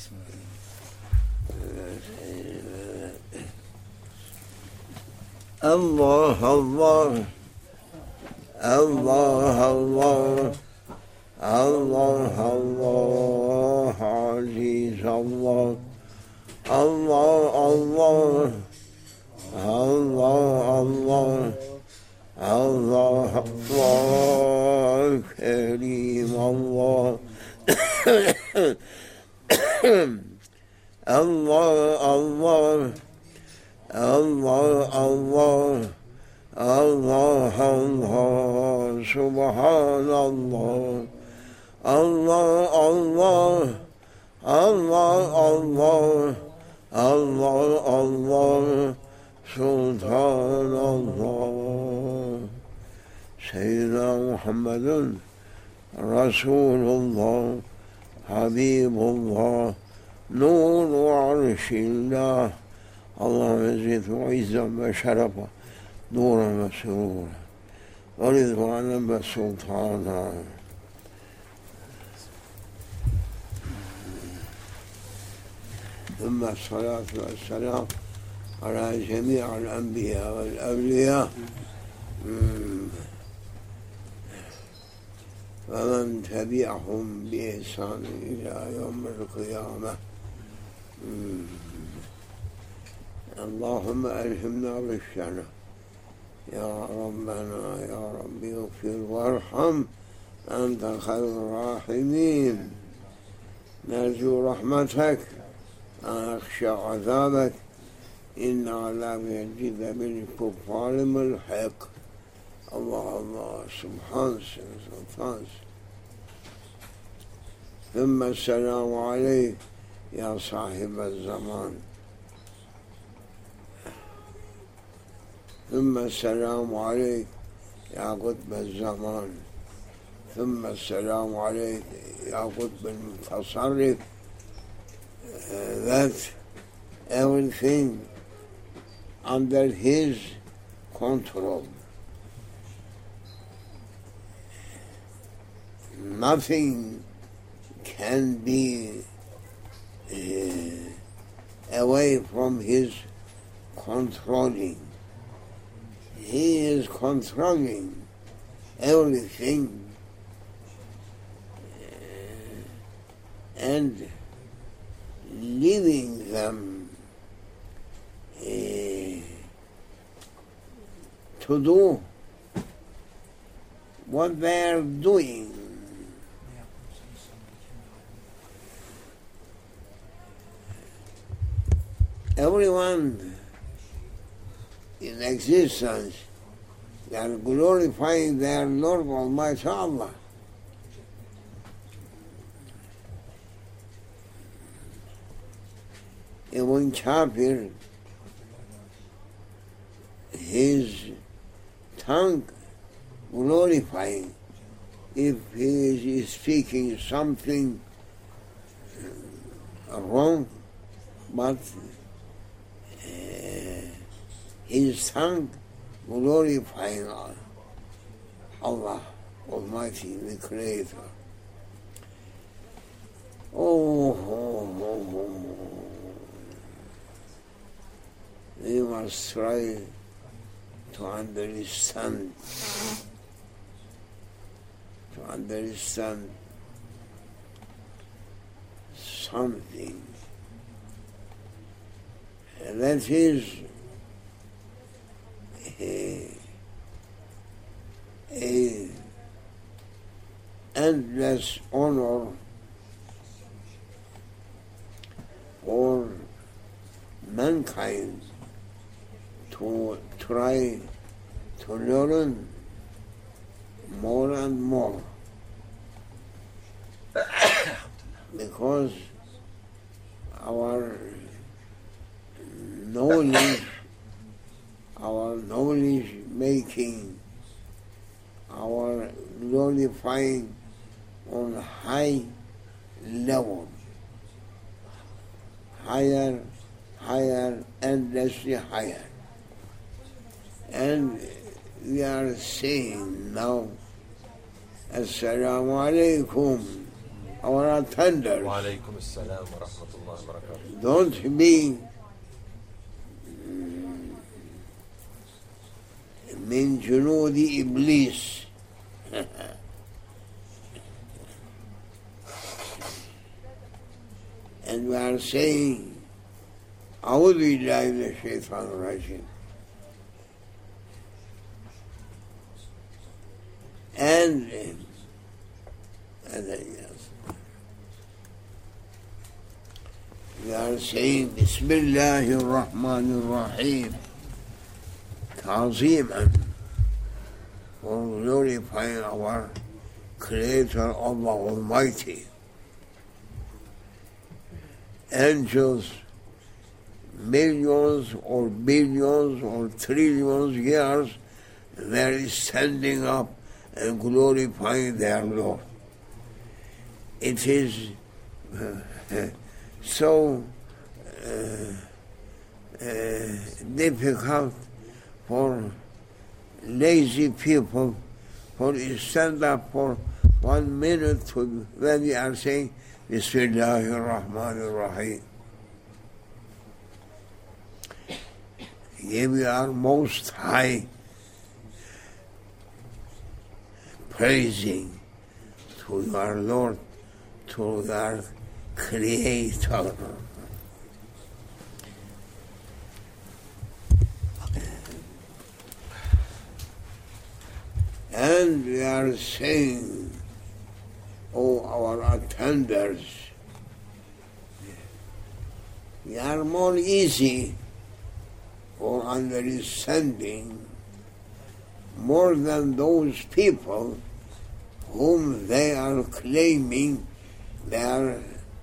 بسم الله الله الله. الله الله. الله الله. عزيز الله. الله الله. الله الله. الله الله. كريم الله. الله الله الله الله الله الله سبحان الله الله الله الله الله الله الله سلطان الله سيدنا محمد رسول الله حبيب الله نور عرش الله. اللهم زده عزا وشرفا نورا وسرورا ورضوانا وسلطانا ثم الصلاة والسلام على جميع الأنبياء والأولياء. ومن تبعهم بإحسان إلى يوم القيامة. اللهم ألهمنا رشدنا يا ربنا يا رب اغفر وارحم. أنت خير الراحمين. نرجو رحمتك. ونخشى عذابك. إن عذاب يجد بالكفار ملحق. الله الله سبحان سبحان. ثم السلام عليك يا صاحب الزمان. ثم السلام عليك يا قطب الزمان. ثم السلام عليك يا قطب المتصرف. That everything under his control. Nothing can be uh, away from his controlling. He is controlling everything uh, and leaving them uh, to do what they are doing. Everyone in existence, are glorifying their Lord Almighty Allah. Even kafir, his tongue glorifying if he is speaking something wrong, but his tongue glorifying Allah Almighty, the Creator. Oh, oh, oh, oh. we must try to understand, to understand something. And that is a, a endless honor for mankind to try to learn more and more. Because our knowledge, our knowledge making, our glorifying on high level, higher, higher, endlessly higher. And we are saying now, Assalamu alaikum, our attenders. Don't be من جنود إبليس. And we are saying أعوذ بالله من الشيطان الرجيم. And and we are saying بسم الله الرحمن الرحيم تعظيما for glorifying our Creator Allah Almighty. Angels, millions or billions or trillions years, they're standing up and glorifying their Lord. It is uh, so uh, uh, difficult for lazy people to stand up for one minute to, when we are saying Bismillahir Rahmanir Rahim. Here we are most high praising to our Lord, to our Creator. And we are saying, oh, our attenders, we are more easy for understanding more than those people whom they are claiming they are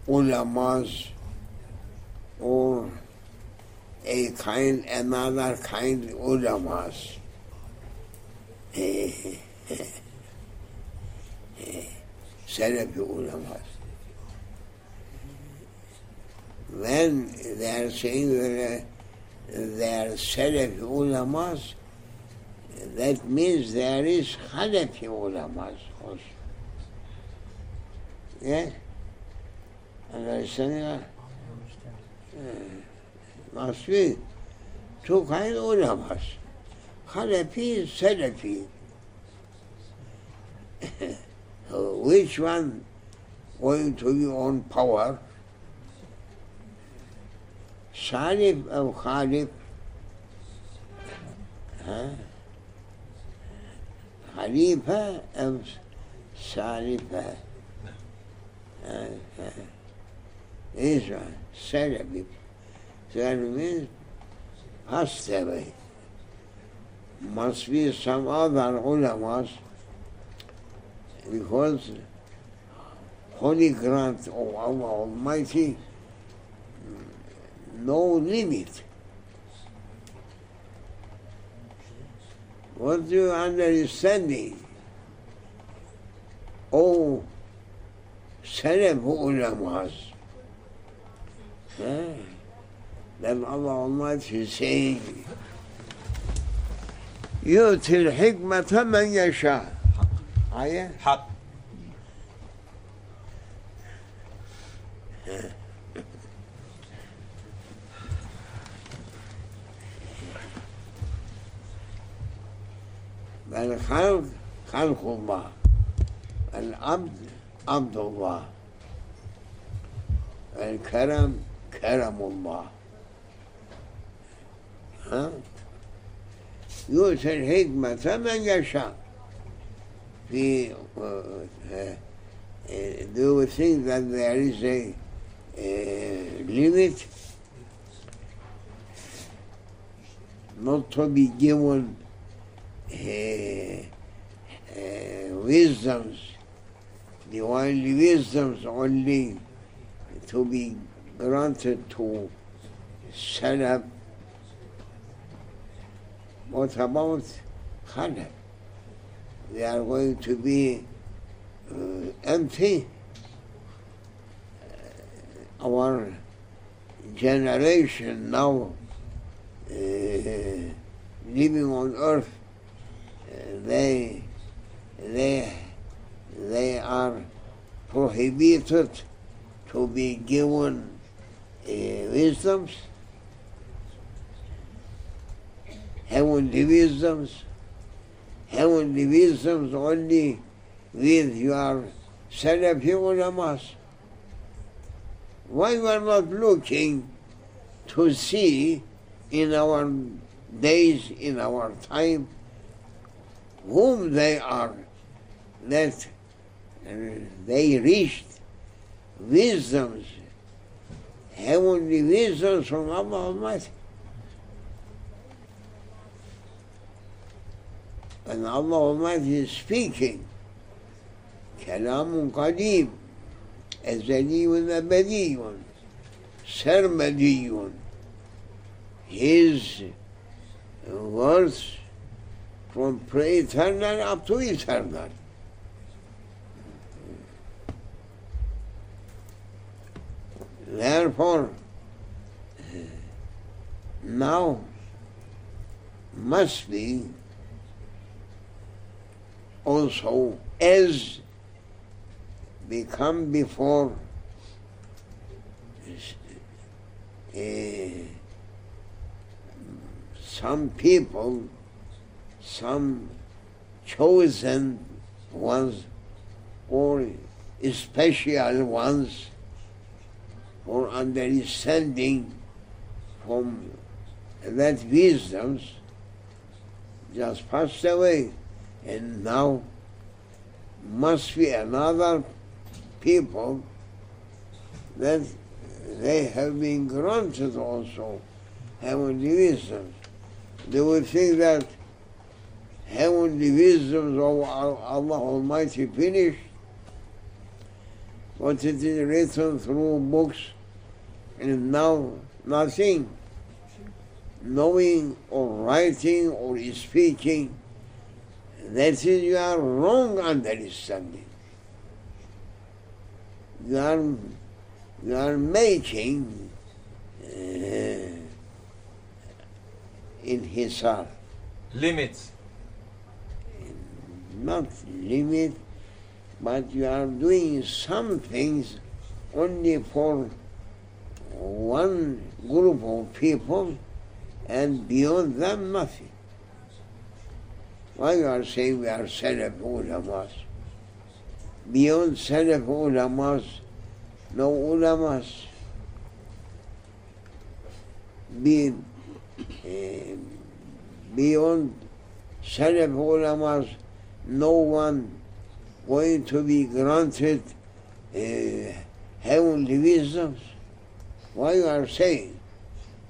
ulamas or a kind, another kind ulamas. Salafi ulamas. When they are saying that they are Salafi ulamas, that means there is Hanafi ulamas also. Yes? Understand? Uh, must be two kind ulamas. Hanafi, Salafi. Which one going to be on power? Salif or Khalif? Khalifa or Salifa? Uh, uh, one, Salafi. Salafi means passed away must be some other ulamas because Holy Grant of Allah Almighty, no limit. What do you understanding? Oh, Salaf ulamas. Huh? Then Allah Almighty is saying, يؤتي الحكمة من يشاء. آية؟ حق. الخلق خلق الله. العبد عبد الله. الكرم كرم الله. ها؟ יוצר חכמתם הנגשה. The, uh, uh, do you think that there is a limit not to be given uh, uh, wisdoms, only wisdoms only to be granted to set up what about Khalaf? They are going to be uh, empty. Uh, our generation now uh, living on earth they they they are prohibited to be given uh, wisdoms, heavenly wisdoms, heavenly wisdoms only with your Salafi ulamas. Why we are not looking to see in our days, in our time, whom they are, that uh, they reached wisdoms, heavenly wisdoms from Allah Almighty. And Allah Almighty is speaking. كلام قديم أزلي أبدي سرمدي His words from pre-eternal up to eternal. Therefore, now must be also as become before uh, some people, some chosen ones, or special ones for understanding from that wisdoms just passed away and now must be another people that they have been granted also heavenly wisdom. They would think that heavenly wisdoms of Allah Almighty finished, but it is written through books and now nothing. Knowing or writing or speaking, that is you are wrong understanding you are, you are making uh, in his heart. Limits. Not limit, but you are doing some things only for one group of people and beyond them nothing. Why you are saying we are Salaf ulamas? beyond Salaf ulamas, no ulamas. Be, uh, beyond Salaf ulamas, no one going to be granted uh, heavenly wisdoms. Why you are saying?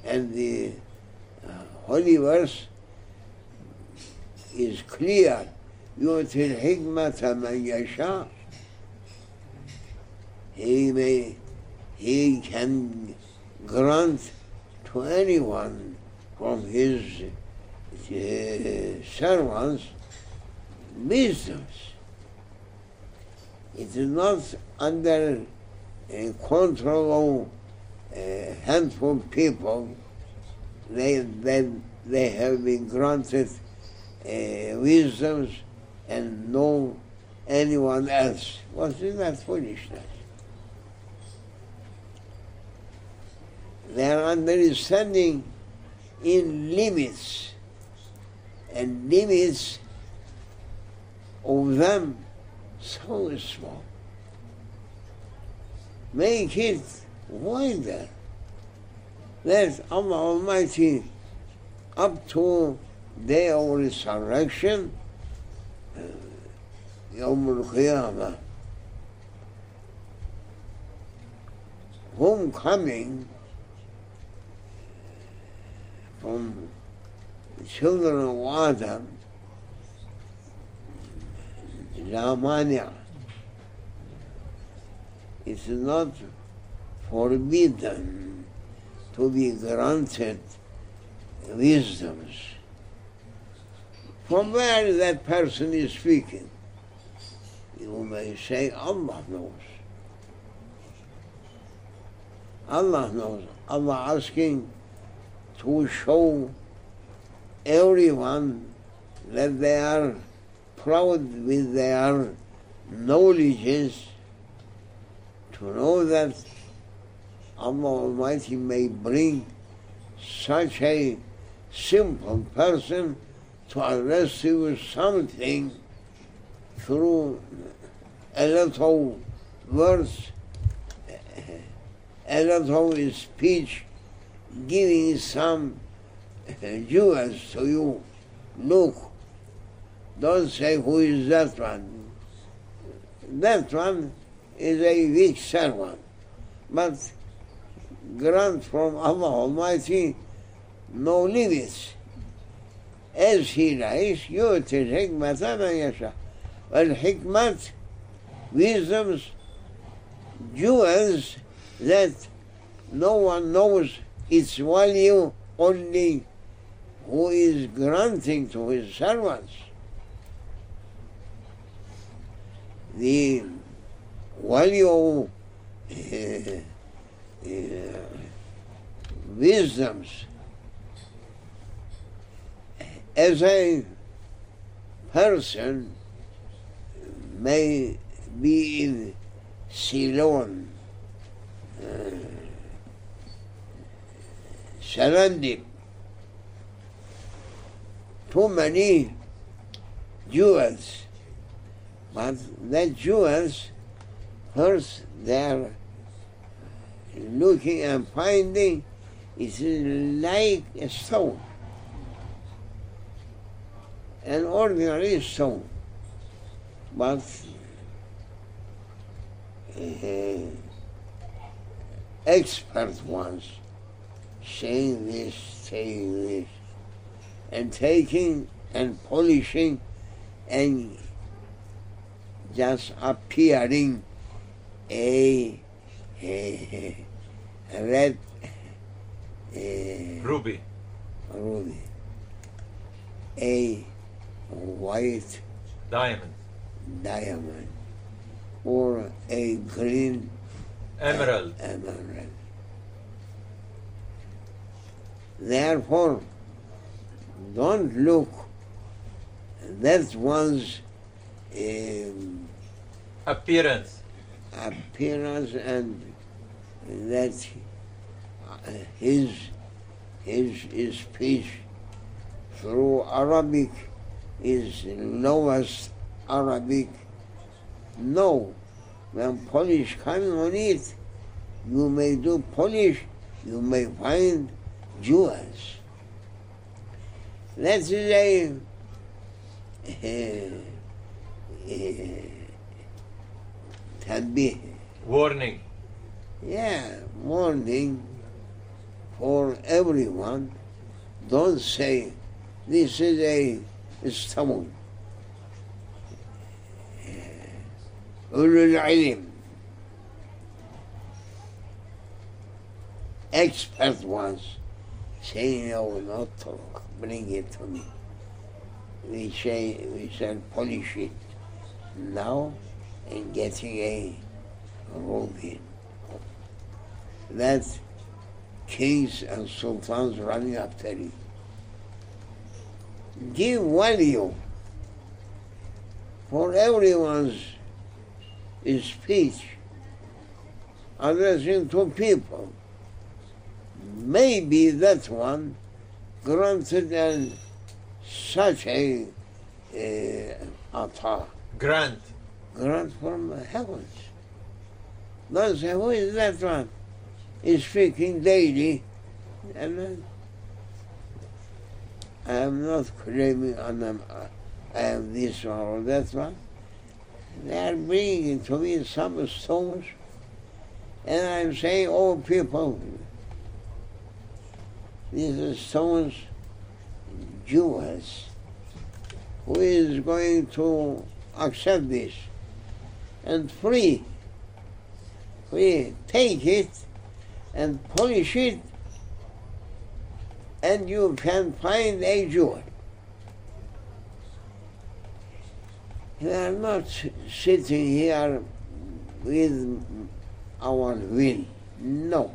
And the uh, Holy Verse is clear. يؤتي الحكمة من يشاء he may he can grant to anyone from his uh, servants wisdoms. It is not under uh, control of a handful of people. They, they, they have been granted uh, uh, wisdoms and no anyone else. Is that foolishness? Their understanding in limits and limits of them so small. Make it wider. Let Allah Almighty up to day of resurrection, eh, Yom al-Qiyamah. Homecoming from the children of Adam, Ramania, is not forbidden to be granted wisdoms. From where that person is speaking, you may say Allah knows. Allah knows. Allah asking to show everyone that they are proud with their knowledges to know that Allah Almighty may bring such a simple person to address you with something through a of words, a of speech, giving some jewels to you. Look, don't say who is that one. That one is a weak servant. But grant from Allah Almighty no limits. As He likes, يؤتي الحكمة من يشاء. والحكمة wisdom's jewels that no one knows its value only who is granting to his servants. The value of uh, uh, wisdoms as a person may be in Ceylon, uh, surrounded too many jewels, but the jewels first they're looking and finding it's like a stone, an ordinary stone, but uh, expert ones saying this, saying this, and taking and polishing and just appearing a, a, a red a Ruby. ruby, a white Diamond. diamond, or a green Emerald. emerald. Therefore, don't look that one's um, Appearance. appearance and that uh, his his speech through Arabic is lowest Arabic. No, when polish coming on it, you may do polish, you may find jewels. That is a, a, a تنبيه Warning. yeah, warning for everyone. Don't say this is a stone. أولو العلم expert ones saying, "Oh, not talk, bring it to me." We say we shall polish it now and getting a ruby. That kings and sultans running after it. Give value for everyone's speech addressing to people. Maybe that one granted an such a uh, ata, Grant. grant from the heavens. Say, who is that one? He's speaking daily. And I am not claiming on them, I am this one or that one. They are bringing to me some stones, and I'm saying, oh, people, these are stones, Jews. Who is going to accept this? And free, free, take it and polish it, and you can find a Jew. We are not sitting here with our will. No.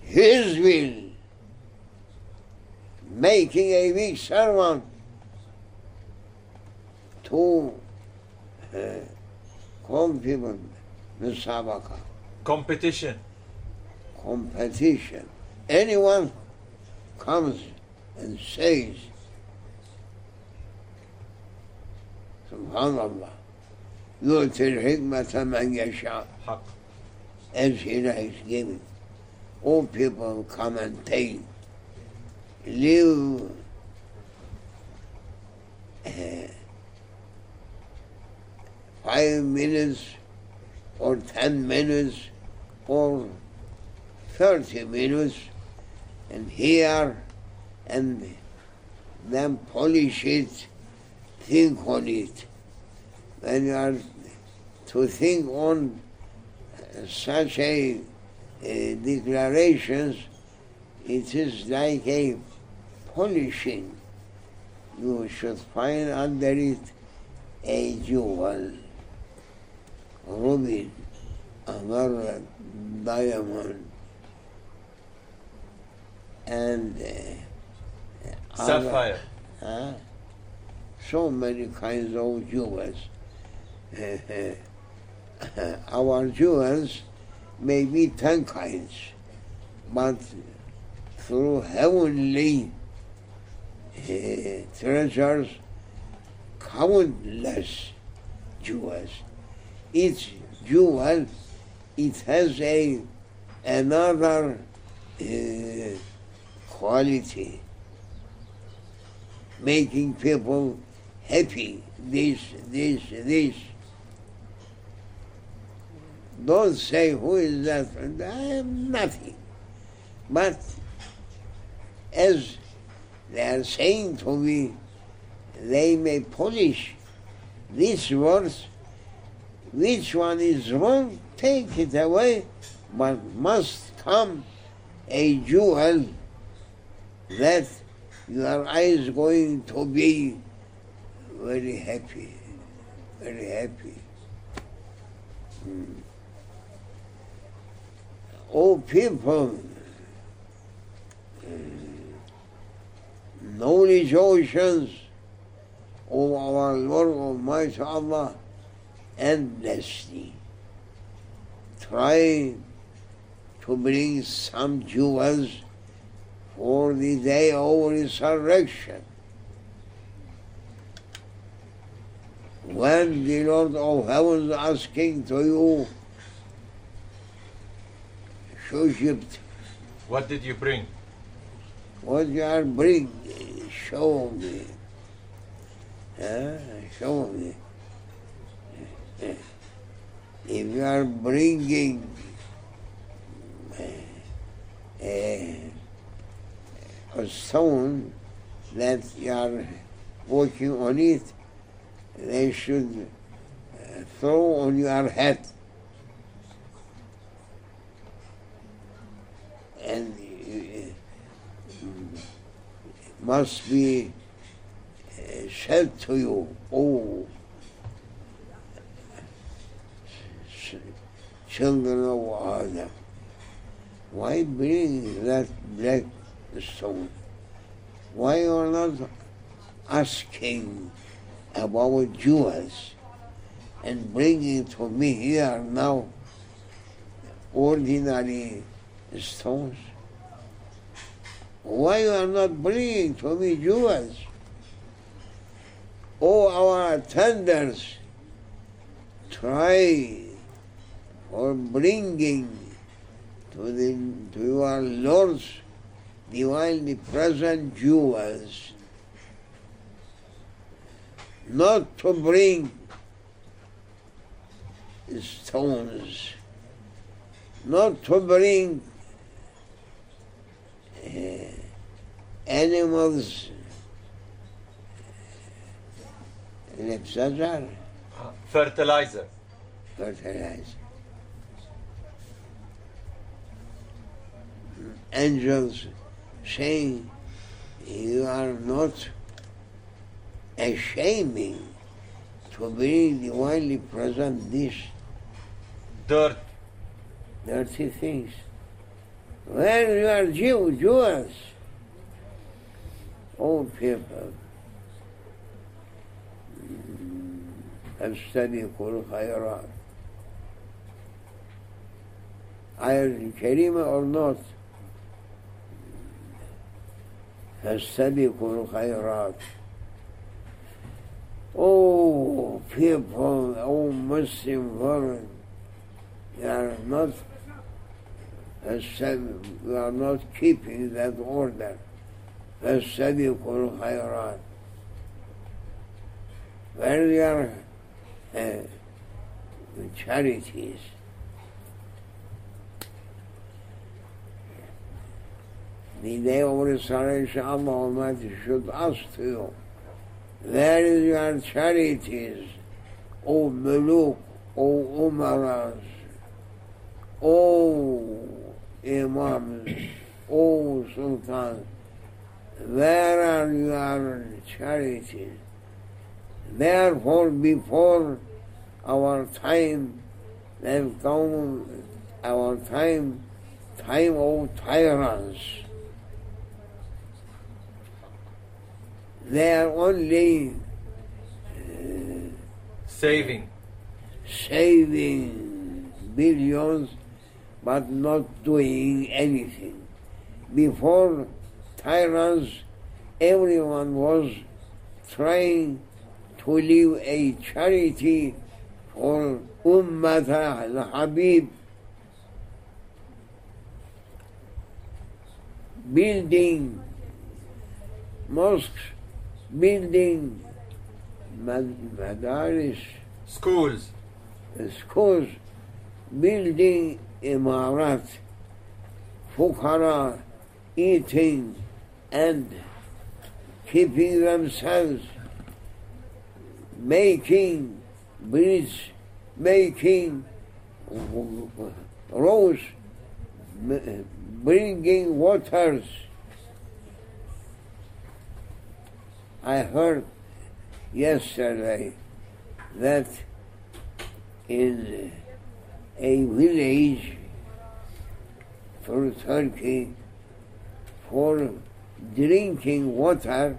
His will, making a big servant to uh, complement, musabaka. Competition. Competition Anyone comes and says, Subhanallah, يؤتي الحكمة من يشاء حق. as he is giving. All people come and take, live uh, five minutes or ten minutes or thirty minutes and here and then polish it, think on it. When you are to think on such a, a declarations, it is like a polishing. You should find under it a jewel, ruby, another diamond, and uh, other- Sapphire. Huh? So many kinds of jewels. Our jewels may be ten kinds, but through heavenly uh, treasures, countless jewels. Each jewel, it has a another uh, quality making people happy. This, this, this. Don't say who is that. I am nothing. But as they are saying to me, they may polish these words. Which one is wrong? Take it away, but must come a jewel that your eyes going to be very happy, very happy. Hmm. Oh, people, hmm, knowledge oceans of our Lord Almighty Allah and destiny. Try to bring some jewels for the day of resurrection. When the Lord of heaven is asking to you, Egypt, What did you bring? what you are bringing, show me. Huh? Show me. If you are bringing a, a stone that you are working on it, they should uh, throw on your head. And uh, must be uh, said to you, oh, ch- children of Adam, why bring that black stone? Why you are not asking about jewels and bringing to me here now ordinary stones? Why you are not bringing to me jewels? Oh, our attendants, try for bringing to, the, to your Lord's divinely present jewels, not to bring stones, not to bring uh, animals, etc. Fertilizer. fertilizer. Angels saying you are not ashamed to be divinely present this dirt dirty things. Where you are Jew, Jews, all people, and study Kul Khairat. Ayat Karima or not, فاستبقوا الخيرات Oh, people, oh, Muslim world, you are not, you are not keeping that order. فاستبقوا الخيرات Where you are uh, charities, the day of resurrection, Allah Almighty should ask you, where is your charities, O Muluk, O Umaras, O Imams, O Sultan, where are your charities? Therefore, before our time, then come our time, time of tyrants. They are only uh, Saving. saving billions but not doing anything. Before tyrants, everyone was trying to leave a charity for Ummat al-Habib, building mosques, building mad- madaris, Schools. schools, building imarat, fukara, eating and keeping themselves, making bridge, making roads, bringing waters. I heard yesterday that in a village for Turkey for drinking water,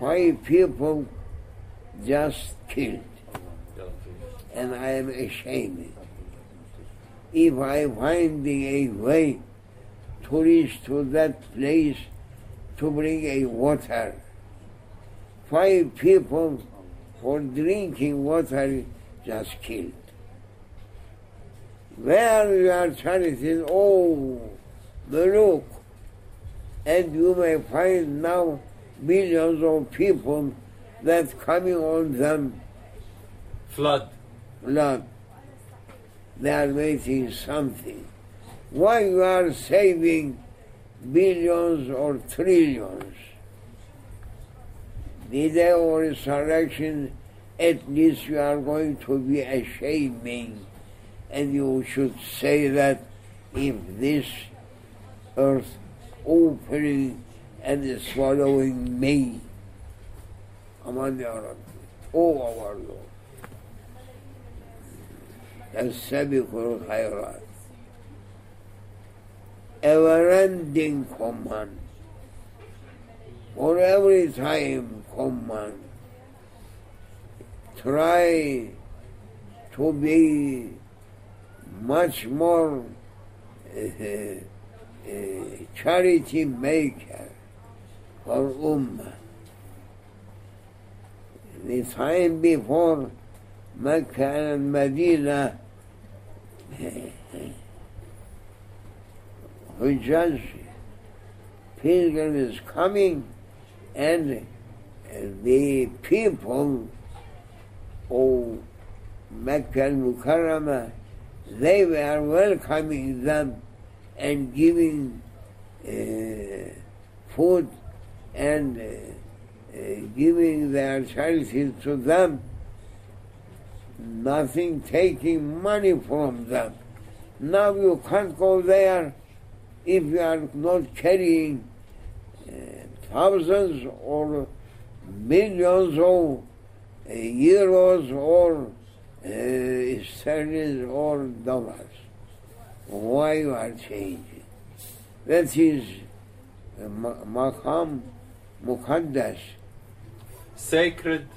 five people just killed. And I am ashamed. If I find a way to reach to that place to bring a water, five people for drinking water just killed. Where your charities, oh, look, and you may find now millions of people that coming on them Flood. blood. They are waiting something. Why you are saving billions or trillions? The day of resurrection, at least you are going to be ashamed, and you should say that if this earth opening and swallowing me, aman ya Rabbi, oh our Lord. السابق الخيرات ever-ending command for every time command try to be much more uh, uh, charity maker for Ummah. The time before Mecca and Medina, Hujjaj, pilgrim is coming, and the people of Mecca and Mukarramah, they were welcoming them and giving uh, food and uh, uh, giving their charities to them nothing taking money from them. Now you can't go there if you are not carrying uh, thousands or millions of uh, euros or uh, sterling or dollars. Why you are changing? That is uh, ma- maqam muqaddas, Sacred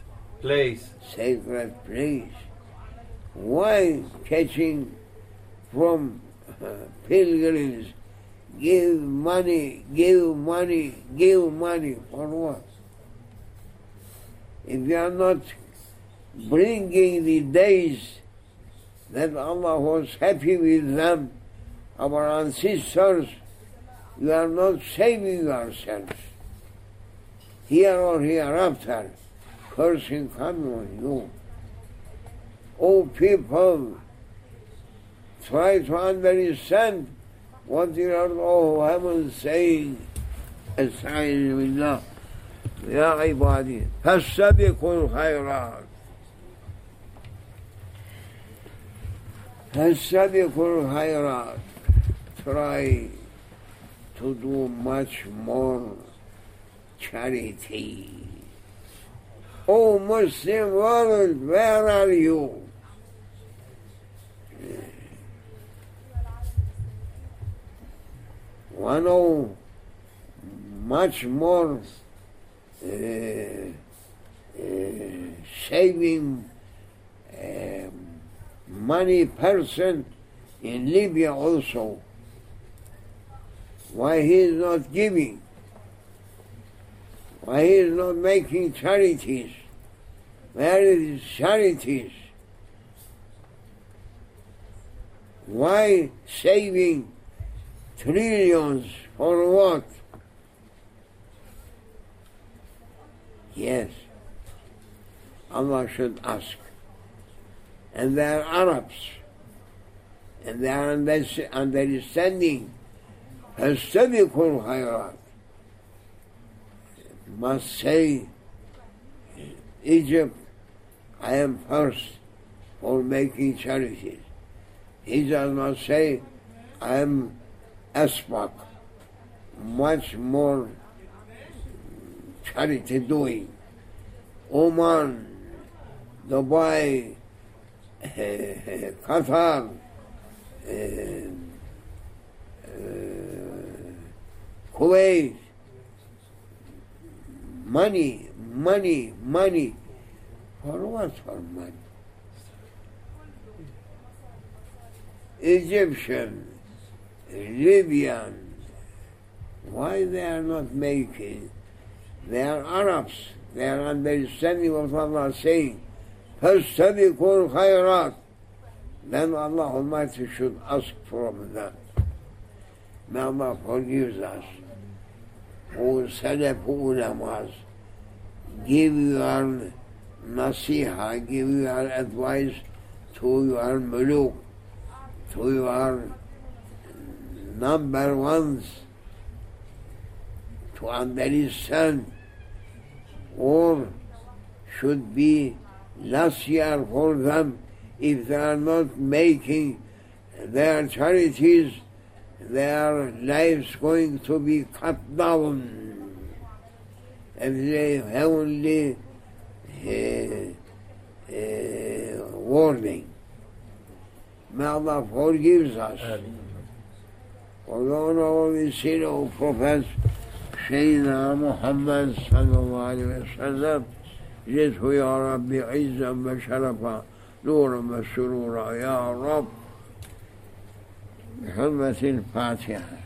place. sacred place. Why catching from uh, pilgrims give money, give money, give money for what? if you are not bringing the days that Allah was happy with them, our ancestors, you are not saving yourselves. Here or hereafter, cursing come on you. O people, try to understand what the Lord of heaven saying, Aside with love. يا عبادي فاستبقوا الخيرات فاستبقوا الخيرات try to do much more charity. Oh Muslim world, where are you? One of much more uh, uh, saving um, money person in Libya also. Why he is not giving? Why he is not making charities? Where is charities? Why saving trillions for what? Yes, Allah should ask. And they are Arabs, and they are understanding. فاستبقوا الخيرات must say, Egypt, I am first for making charities. He does not say, I am Aspak, much more charity doing. Oman, Dubai, Qatar, uh, uh, Kuwait, money, money, money. For what for money? Egyptian, Libyan, why they are not making? They are Arabs. They are understanding what Allah is saying. فَاسْتَبِقُوا الْخَيْرَاتِ Then Allah Almighty should ask from them. May Allah forgives us. Who Salaf ulamas give your nasiha, give your advice to your muluk, to your number ones to unmarried son, or should be last year for them if they are not making their charities, their lives going to be cut down. Every only uh, uh, warning. May Allah forgives us. Amen. Although all the sin of prophets سيدنا محمد صلى الله عليه وسلم جئته يا ربي عزا وشرفا نورا وسرورا يا رب. بحرمة الفاتحة.